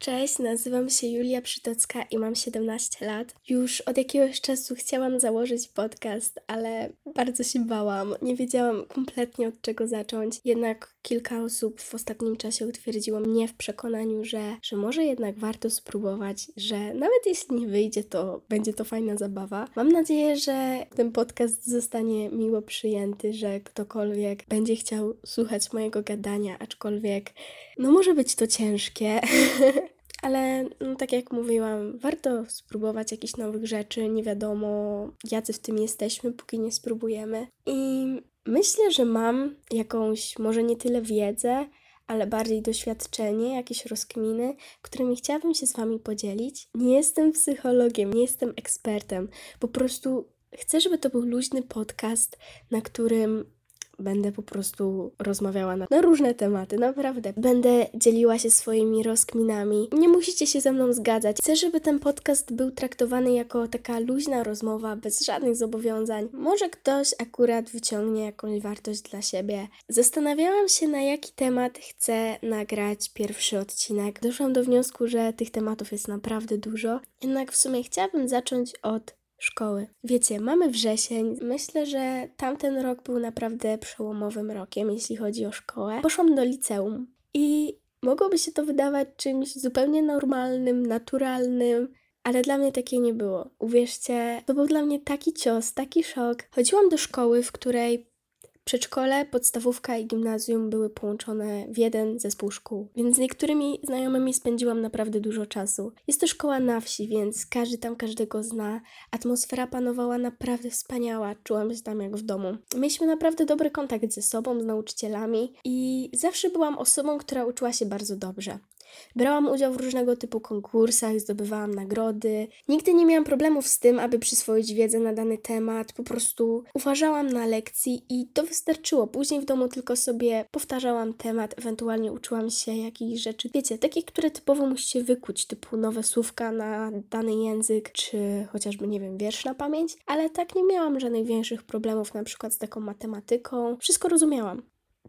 Cześć, nazywam się Julia Przytocka i mam 17 lat. Już od jakiegoś czasu chciałam założyć podcast, ale bardzo się bałam. Nie wiedziałam kompletnie od czego zacząć. Jednak kilka osób w ostatnim czasie utwierdziło mnie w przekonaniu, że, że może jednak warto spróbować, że nawet jeśli nie wyjdzie, to będzie to fajna zabawa. Mam nadzieję, że ten podcast zostanie miło przyjęty, że ktokolwiek będzie chciał słuchać mojego gadania, aczkolwiek no może być to ciężkie. Ale no, tak jak mówiłam, warto spróbować jakichś nowych rzeczy. Nie wiadomo, jacy w tym jesteśmy, póki nie spróbujemy. I myślę, że mam jakąś, może nie tyle wiedzę, ale bardziej doświadczenie, jakieś rozkminy, którymi chciałabym się z Wami podzielić. Nie jestem psychologiem, nie jestem ekspertem. Po prostu chcę, żeby to był luźny podcast, na którym Będę po prostu rozmawiała na, na, różne tematy, naprawdę. Będę dzieliła się swoimi rozkminami. Nie musicie się ze mną zgadzać. Chcę, żeby ten podcast był traktowany jako taka luźna rozmowa, bez żadnych zobowiązań. Może ktoś akurat wyciągnie jakąś wartość dla siebie. Zastanawiałam się, na jaki temat chcę nagrać pierwszy odcinek. Doszłam do wniosku, że tych tematów jest naprawdę dużo. Jednak w sumie chciałabym zacząć od szkoły. Wiecie, mamy wrzesień. Myślę, że tamten rok był naprawdę przełomowym rokiem, jeśli chodzi o szkołę. Poszłam do liceum i mogłoby się to wydawać czymś zupełnie normalnym, naturalnym, ale dla mnie takiej nie było. Uwierzcie, to był dla mnie taki cios, taki szok. Chodziłam do szkoły, w której Przedszkole, podstawówka i gimnazjum były połączone w jeden zespół szkół, więc z niektórymi znajomymi spędziłam naprawdę dużo czasu. Jest to szkoła na wsi, więc każdy tam każdego zna. Atmosfera panowała naprawdę wspaniała, czułam się tam jak w domu. Mieliśmy naprawdę dobry kontakt ze sobą, z nauczycielami i zawsze byłam osobą, która uczyła się bardzo dobrze. Brałam udział w różnego typu konkursach, zdobywałam nagrody. Nigdy nie miałam problemów z tym, aby przyswoić wiedzę na dany temat. Po prostu uważałam na lekcji i to wystarczyło. Później w domu tylko sobie powtarzałam temat, ewentualnie uczyłam się jakichś rzeczy. Wiecie, takich, które typowo musicie wykuć, typu nowe słówka na dany język, czy chociażby, nie wiem, wiersz na pamięć. Ale tak nie miałam żadnych większych problemów, na przykład z taką matematyką. Wszystko rozumiałam.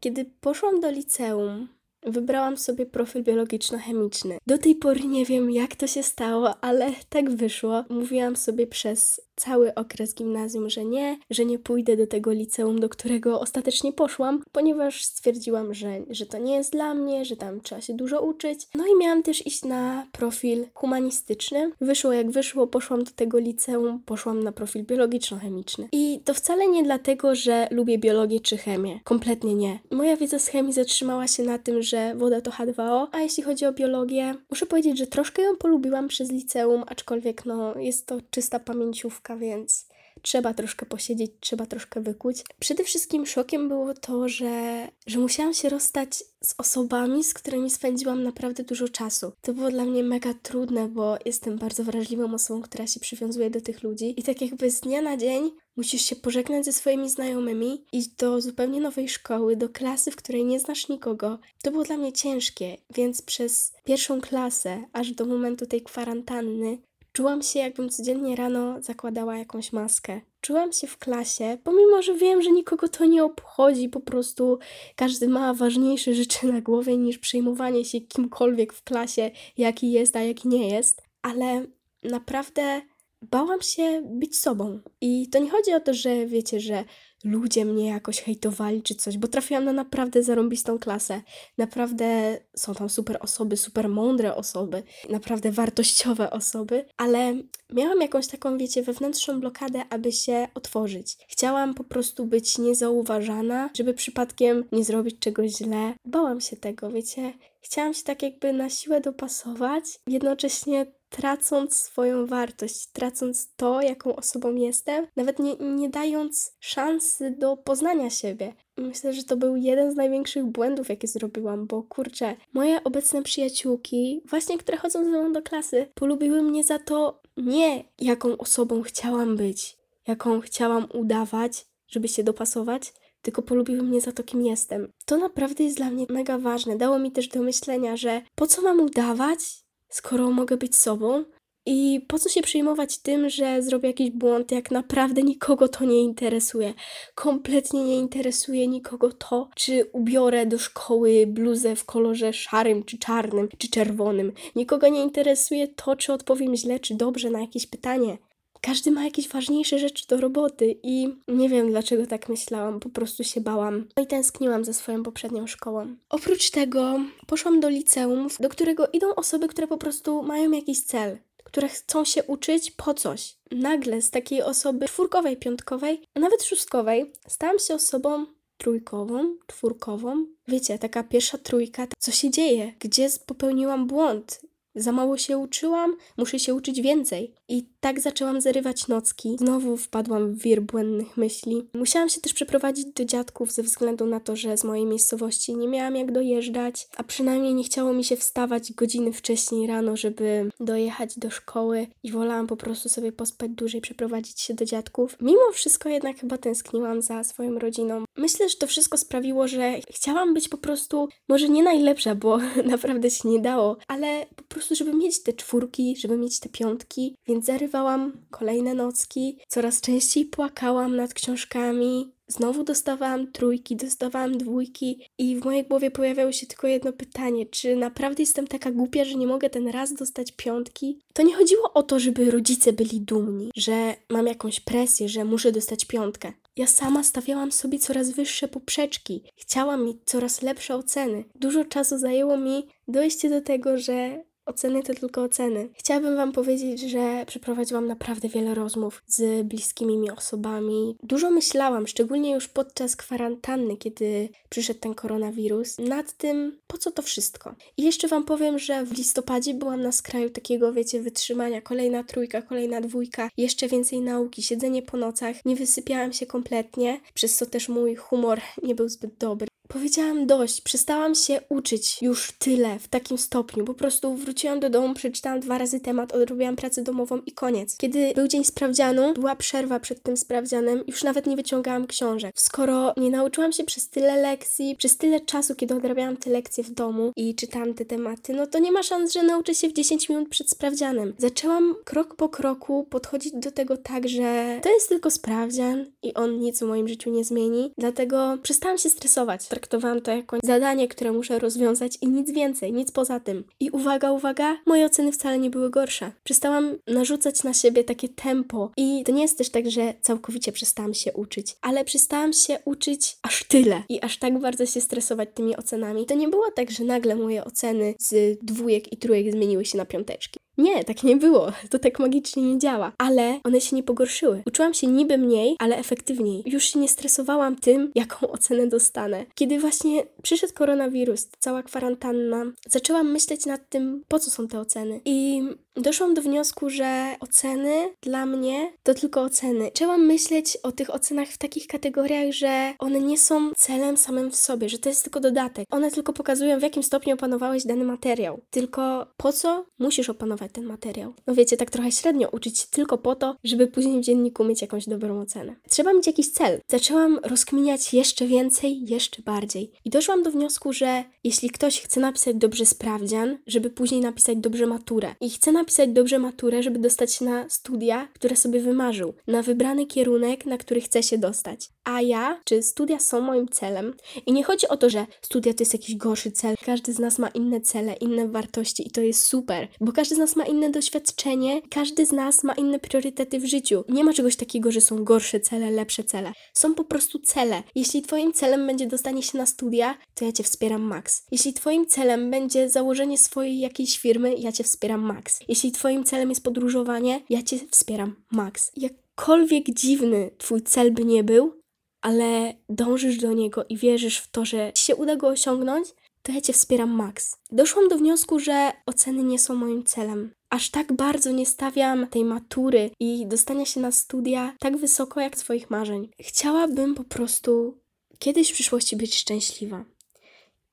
Kiedy poszłam do liceum, Wybrałam sobie profil biologiczno-chemiczny. Do tej pory nie wiem, jak to się stało, ale tak wyszło. Mówiłam sobie przez cały okres gimnazjum, że nie, że nie pójdę do tego liceum, do którego ostatecznie poszłam, ponieważ stwierdziłam, że, że to nie jest dla mnie, że tam trzeba się dużo uczyć. No i miałam też iść na profil humanistyczny. Wyszło jak wyszło, poszłam do tego liceum, poszłam na profil biologiczno-chemiczny. I to wcale nie dlatego, że lubię biologię czy chemię. Kompletnie nie. Moja wiedza z chemii zatrzymała się na tym, że woda to H2O, a jeśli chodzi o biologię, muszę powiedzieć, że troszkę ją polubiłam przez liceum, aczkolwiek no jest to czysta pamięciówka więc trzeba troszkę posiedzieć, trzeba troszkę wykuć. Przede wszystkim szokiem było to, że, że musiałam się rozstać z osobami, z którymi spędziłam naprawdę dużo czasu. To było dla mnie mega trudne, bo jestem bardzo wrażliwą osobą, która się przywiązuje do tych ludzi i tak jakby z dnia na dzień musisz się pożegnać ze swoimi znajomymi, iść do zupełnie nowej szkoły, do klasy, w której nie znasz nikogo. To było dla mnie ciężkie, więc przez pierwszą klasę, aż do momentu tej kwarantanny, Czułam się, jakbym codziennie rano zakładała jakąś maskę. Czułam się w klasie, pomimo że wiem, że nikogo to nie obchodzi, po prostu każdy ma ważniejsze rzeczy na głowie niż przejmowanie się kimkolwiek w klasie, jaki jest, a jaki nie jest, ale naprawdę bałam się być sobą. I to nie chodzi o to, że wiecie, że ludzie mnie jakoś hejtowali czy coś, bo trafiłam na naprawdę zarąbistą klasę. Naprawdę są tam super osoby, super mądre osoby, naprawdę wartościowe osoby, ale miałam jakąś taką, wiecie, wewnętrzną blokadę, aby się otworzyć. Chciałam po prostu być niezauważana, żeby przypadkiem nie zrobić czegoś źle. Bałam się tego, wiecie. Chciałam się tak jakby na siłę dopasować, jednocześnie tracąc swoją wartość, tracąc to, jaką osobą jestem, nawet nie, nie dając szansy do poznania siebie. Myślę, że to był jeden z największych błędów, jakie zrobiłam, bo kurczę, moje obecne przyjaciółki, właśnie które chodzą ze mną do klasy, polubiły mnie za to nie, jaką osobą chciałam być, jaką chciałam udawać, żeby się dopasować, tylko polubiły mnie za to, kim jestem. To naprawdę jest dla mnie mega ważne. Dało mi też do myślenia, że po co mam udawać, skoro mogę być sobą, I po co się przejmować tym, że zrobię jakiś błąd, jak naprawdę nikogo to nie interesuje. Kompletnie nie interesuje nikogo to, czy ubiorę do szkoły bluzę w kolorze szarym, czy czarnym, czy czerwonym. Nikogo nie interesuje to, czy odpowiem źle, czy dobrze na jakieś pytanie. Każdy ma jakieś ważniejsze rzeczy do roboty i nie wiem dlaczego tak myślałam, po prostu się bałam. No i tęskniłam za swoją poprzednią szkołą. Oprócz tego poszłam do liceum, do którego idą osoby, które po prostu mają jakiś cel, które chcą się uczyć po coś. Nagle z takiej osoby czwórkowej, piątkowej, a nawet szóstkowej stałam się osobą trójkową, czwórkową. Wiecie, taka pierwsza trójka, co się dzieje? Gdzie popełniłam błąd? Za mało się uczyłam, muszę się uczyć więcej. I tak zaczęłam zarywać nocki. Znowu wpadłam w wir błędnych myśli. Musiałam się też przeprowadzić do dziadków ze względu na to, że z mojej miejscowości nie miałam jak dojeżdżać, a przynajmniej nie chciało mi się wstawać godziny wcześniej rano, żeby dojechać do szkoły i wolałam po prostu sobie pospać dłużej, przeprowadzić się do dziadków. Mimo wszystko jednak chyba tęskniłam za swoją rodziną. Myślę, że to wszystko sprawiło, że chciałam być po prostu, może nie najlepsza, bo naprawdę się nie dało, ale po prostu, żeby mieć te czwórki, żeby mieć te piątki, więc zarywałam kolejne nocki, coraz częściej płakałam nad książkami, znowu dostawałam trójki, dostawałam dwójki i w mojej głowie pojawiało się tylko jedno pytanie, czy naprawdę jestem taka głupia, że nie mogę ten raz dostać piątki? To nie chodziło o to, żeby rodzice byli dumni, że mam jakąś presję, że muszę dostać piątkę. Ja sama stawiałam sobie coraz wyższe poprzeczki. Chciałam mieć coraz lepsze oceny. Dużo czasu zajęło mi dojście do tego, że Oceny to tylko oceny. Chciałabym Wam powiedzieć, że przeprowadziłam naprawdę wiele rozmów z bliskimi mi osobami. Dużo myślałam, szczególnie już podczas kwarantanny, kiedy przyszedł ten koronawirus, nad tym, po co to wszystko. I jeszcze Wam powiem, że w listopadzie byłam na skraju takiego, wiecie, wytrzymania. Kolejna trójka, kolejna dwójka, jeszcze więcej nauki, siedzenie po nocach. Nie wysypiałam się kompletnie, przez co też mój humor nie był zbyt dobry. Powiedziałam dość, przestałam się uczyć już tyle, w takim stopniu. Po prostu wróciłam do domu, przeczytałam dwa razy temat, odrobiłam pracę domową i koniec. Kiedy był dzień sprawdzianu, była przerwa przed tym sprawdzianem, już nawet nie wyciągałam książek. Skoro nie nauczyłam się przez tyle lekcji, przez tyle czasu, kiedy odrabiałam te lekcje w domu i czytałam te tematy, no to nie ma szans, że nauczę się w 10 minut przed sprawdzianem. Zaczęłam krok po kroku podchodzić do tego tak, że to jest tylko sprawdzian i on nic w moim życiu nie zmieni, dlatego przestałam się stresować traktowałam to jako zadanie, które muszę rozwiązać i nic więcej, nic poza tym. I uwaga, uwaga, moje oceny wcale nie były gorsze. Przestałam narzucać na siebie takie tempo i to nie jest też tak, że całkowicie przestałam się uczyć, ale przestałam się uczyć aż tyle i aż tak bardzo się stresować tymi ocenami. To nie było tak, że nagle moje oceny z dwójek i trójek zmieniły się na piąteczki. Nie, tak nie było. To tak magicznie nie działa. Ale one się nie pogorszyły. Uczyłam się niby mniej, ale efektywniej. Już się nie stresowałam tym, jaką ocenę dostanę. Kiedy właśnie przyszedł koronawirus, cała kwarantanna, zaczęłam myśleć nad tym, po co są te oceny. I doszłam do wniosku, że oceny dla mnie to tylko oceny. Zaczęłam myśleć o tych ocenach w takich kategoriach, że one nie są celem samym w sobie, że to jest tylko dodatek. One tylko pokazują, w jakim stopniu opanowałeś dany materiał. Tylko po co musisz opanować ten materiał? No wiecie, tak trochę średnio uczyć się tylko po to, żeby później w dzienniku mieć jakąś dobrą ocenę. Trzeba mieć jakiś cel. Zaczęłam rozkminiać jeszcze więcej, jeszcze bardziej. I doszłam do wniosku, że jeśli ktoś chce napisać dobrze sprawdzian, żeby później napisać dobrze maturę i chce napisać dobrze maturę, żeby dostać się na studia, które sobie wymarzył, na wybrany kierunek, na który chce się dostać. A ja, czy studia są moim celem? I nie chodzi o to, że studia to jest jakiś gorszy cel. Każdy z nas ma inne cele, inne wartości i to jest super, bo każdy z nas ma inne doświadczenie, każdy z nas ma inne priorytety w życiu. Nie ma czegoś takiego, że są gorsze cele, lepsze cele. Są po prostu cele. Jeśli twoim celem będzie dostanie się na studia, to ja cię wspieram max. Jeśli twoim celem będzie założenie swojej jakiejś firmy, ja cię wspieram max. Jeśli twoim celem jest podróżowanie, ja cię wspieram max. Jakkolwiek dziwny twój cel by nie był, ale dążysz do niego i wierzysz w to, że się uda go osiągnąć, to ja cię wspieram max. Doszłam do wniosku, że oceny nie są moim celem. Aż tak bardzo nie stawiam tej matury i dostania się na studia tak wysoko jak swoich marzeń. Chciałabym po prostu kiedyś w przyszłości być szczęśliwa.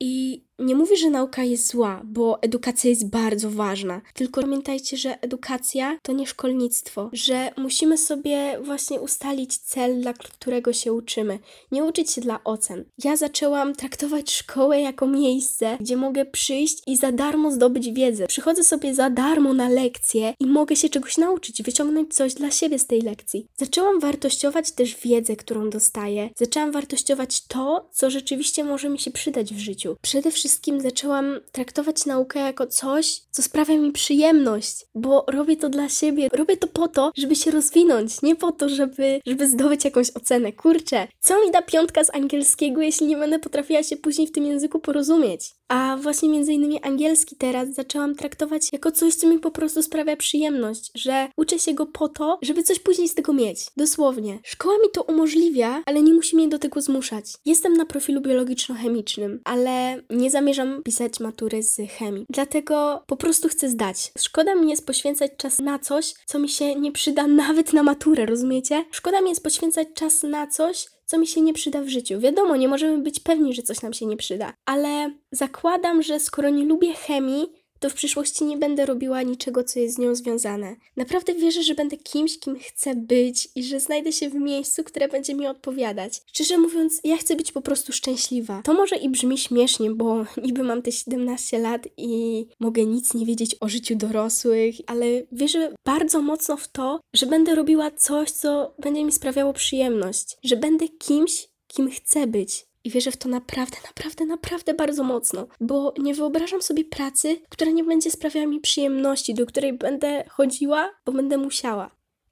I Nie mówię, że nauka jest zła, bo edukacja jest bardzo ważna. Tylko pamiętajcie, że edukacja to nie szkolnictwo, że musimy sobie właśnie ustalić cel, dla którego się uczymy. Nie uczyć się dla ocen. Ja zaczęłam traktować szkołę jako miejsce, gdzie mogę przyjść i za darmo zdobyć wiedzę. Przychodzę sobie za darmo na lekcje i mogę się czegoś nauczyć, wyciągnąć coś dla siebie z tej lekcji. Zaczęłam wartościować też wiedzę, którą dostaję. Zaczęłam wartościować to, co rzeczywiście może mi się przydać w życiu. Przede wszystkim zaczęłam traktować naukę jako coś, co sprawia mi przyjemność, bo robię to dla siebie. Robię to po to, żeby się rozwinąć, nie po to, żeby, żeby zdobyć jakąś ocenę. Kurczę, co mi da piątka z angielskiego, jeśli nie będę potrafiła się później w tym języku porozumieć? A właśnie między innymi angielski teraz zaczęłam traktować jako coś, co mi po prostu sprawia przyjemność, że uczę się go po to, żeby coś później z tego mieć. Dosłownie. Szkoła mi to umożliwia, ale nie musi mnie do tego zmuszać. Jestem na profilu biologiczno-chemicznym, ale nie zamierzam pisać matury z chemii. Dlatego po prostu chcę zdać. Szkoda mi jest poświęcać czas na coś, co mi się nie przyda nawet na maturę, rozumiecie? Szkoda mi jest poświęcać czas na coś, co mi się nie przyda w życiu. Wiadomo, nie możemy być pewni, że coś nam się nie przyda, ale zakładam, że skoro nie lubię chemii, to w przyszłości nie będę robiła niczego, co jest z nią związane. Naprawdę wierzę, że będę kimś, kim chcę być i że znajdę się w miejscu, które będzie mi odpowiadać. Szczerze mówiąc, ja chcę być po prostu szczęśliwa. To może i brzmi śmiesznie, bo niby mam te 17 lat i mogę nic nie wiedzieć o życiu dorosłych, ale wierzę bardzo mocno w to, że będę robiła coś, co będzie mi sprawiało przyjemność, że będę kimś, kim chcę być. I wierzę w to naprawdę, naprawdę, naprawdę bardzo mocno, bo nie wyobrażam sobie pracy, która nie będzie sprawiała mi przyjemności, do której będę chodziła, bo będę musiała.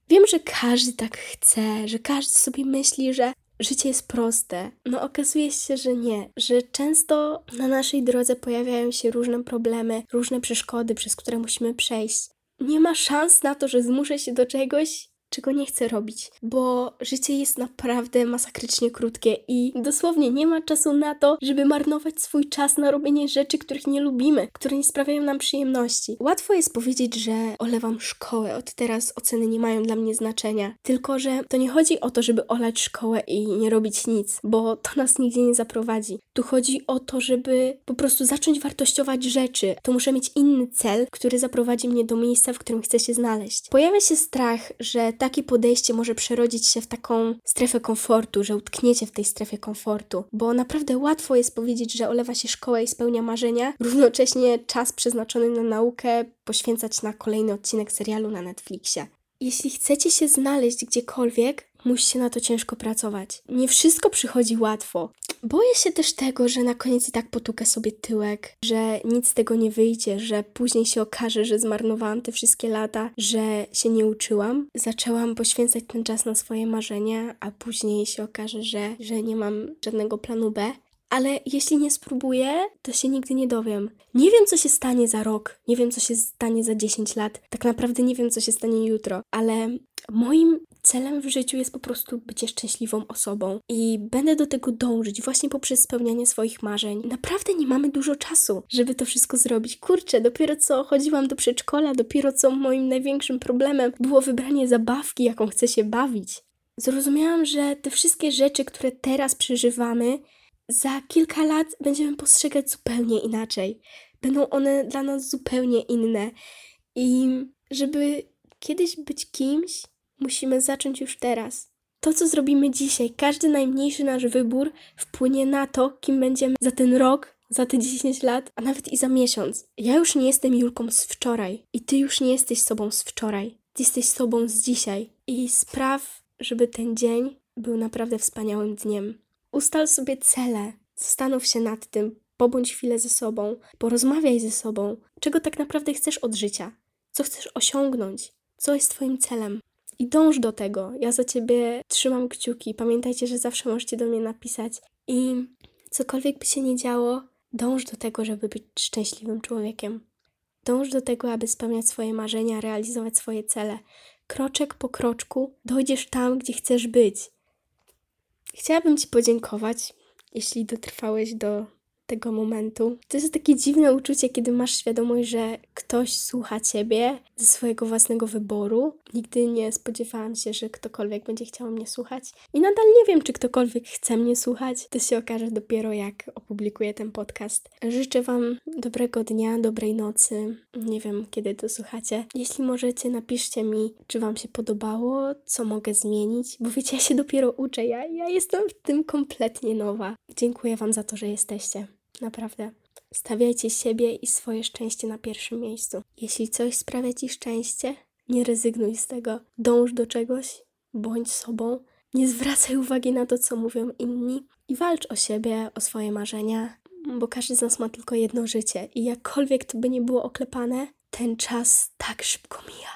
Wiem, że każdy tak chce, że każdy sobie myśli, że życie jest proste. No okazuje się, że nie, że często na naszej drodze pojawiają się różne problemy, różne przeszkody, przez które musimy przejść. Nie ma szans na to, że zmuszę się do czegoś, czego nie chcę robić, bo życie jest naprawdę masakrycznie krótkie i dosłownie nie ma czasu na to, żeby marnować swój czas na robienie rzeczy, których nie lubimy, które nie sprawiają nam przyjemności. Łatwo jest powiedzieć, że olewam szkołę, od teraz oceny nie mają dla mnie znaczenia, tylko że to nie chodzi o to, żeby olać szkołę i nie robić nic, bo to nas nigdzie nie zaprowadzi. Tu chodzi o to, żeby po prostu zacząć wartościować rzeczy. To muszę mieć inny cel, który zaprowadzi mnie do miejsca, w którym chcę się znaleźć. Pojawia się strach, że takie podejście może przerodzić się w taką strefę komfortu, że utkniecie w tej strefie komfortu, bo naprawdę łatwo jest powiedzieć, że olewa się szkołę i spełnia marzenia, równocześnie czas przeznaczony na naukę poświęcać na kolejny odcinek serialu na Netflixie. Jeśli chcecie się znaleźć gdziekolwiek, musicie na to ciężko pracować. Nie wszystko przychodzi łatwo. Boję się też tego, że na koniec i tak potukę sobie tyłek, że nic z tego nie wyjdzie, że później się okaże, że zmarnowałam te wszystkie lata, że się nie uczyłam. Zaczęłam poświęcać ten czas na swoje marzenia, a później się okaże, że, że nie mam żadnego planu B. Ale jeśli nie spróbuję, to się nigdy nie dowiem. Nie wiem, co się stanie za rok, nie wiem, co się stanie za 10 lat, tak naprawdę nie wiem, co się stanie jutro, ale moim celem w życiu jest po prostu bycie szczęśliwą osobą i będę do tego dążyć właśnie poprzez spełnianie swoich marzeń. Naprawdę nie mamy dużo czasu, żeby to wszystko zrobić. Kurczę, dopiero co chodziłam do przedszkola, dopiero co moim największym problemem było wybranie zabawki, jaką chcę się bawić. Zrozumiałam, że te wszystkie rzeczy, które teraz przeżywamy, za kilka lat będziemy postrzegać zupełnie inaczej. Będą one dla nas zupełnie inne. I żeby kiedyś być kimś, musimy zacząć już teraz. To, co zrobimy dzisiaj, każdy najmniejszy nasz wybór wpłynie na to, kim będziemy za ten rok, za te 10 lat, a nawet i za miesiąc. Ja już nie jestem Julką z wczoraj i ty już nie jesteś sobą z wczoraj. Ty jesteś sobą z dzisiaj. I spraw, żeby ten dzień był naprawdę wspaniałym dniem. Ustal sobie cele, zastanów się nad tym, pobądź chwilę ze sobą, porozmawiaj ze sobą, czego tak naprawdę chcesz od życia, co chcesz osiągnąć, co jest Twoim celem. I dąż do tego. Ja za Ciebie trzymam kciuki. Pamiętajcie, że zawsze możecie do mnie napisać. I cokolwiek by się nie działo, dąż do tego, żeby być szczęśliwym człowiekiem. Dąż do tego, aby spełniać swoje marzenia, realizować swoje cele. Kroczek po kroczku dojdziesz tam, gdzie chcesz być. Chciałabym Ci podziękować, jeśli dotrwałeś do tego momentu. To jest takie dziwne uczucie, kiedy masz świadomość, że ktoś słucha ciebie ze swojego własnego wyboru. Nigdy nie spodziewałam się, że ktokolwiek będzie chciał mnie słuchać. I nadal nie wiem, czy ktokolwiek chce mnie słuchać. To się okaże dopiero jak opublikuję ten podcast. Życzę Wam dobrego dnia, dobrej nocy. Nie wiem, kiedy to słuchacie. Jeśli możecie, napiszcie mi, czy Wam się podobało, co mogę zmienić, bo wiecie, ja się dopiero uczę. Ja, ja jestem w tym kompletnie nowa. Dziękuję Wam za to, że jesteście. Naprawdę. Stawiajcie siebie i swoje szczęście na pierwszym miejscu. Jeśli coś sprawia Ci szczęście, nie rezygnuj z tego. Dąż do czegoś, bądź sobą. Nie zwracaj uwagi na to, co mówią inni i walcz o siebie, o swoje marzenia, bo każdy z nas ma tylko jedno życie i jakkolwiek to by nie było oklepane, ten czas tak szybko mija.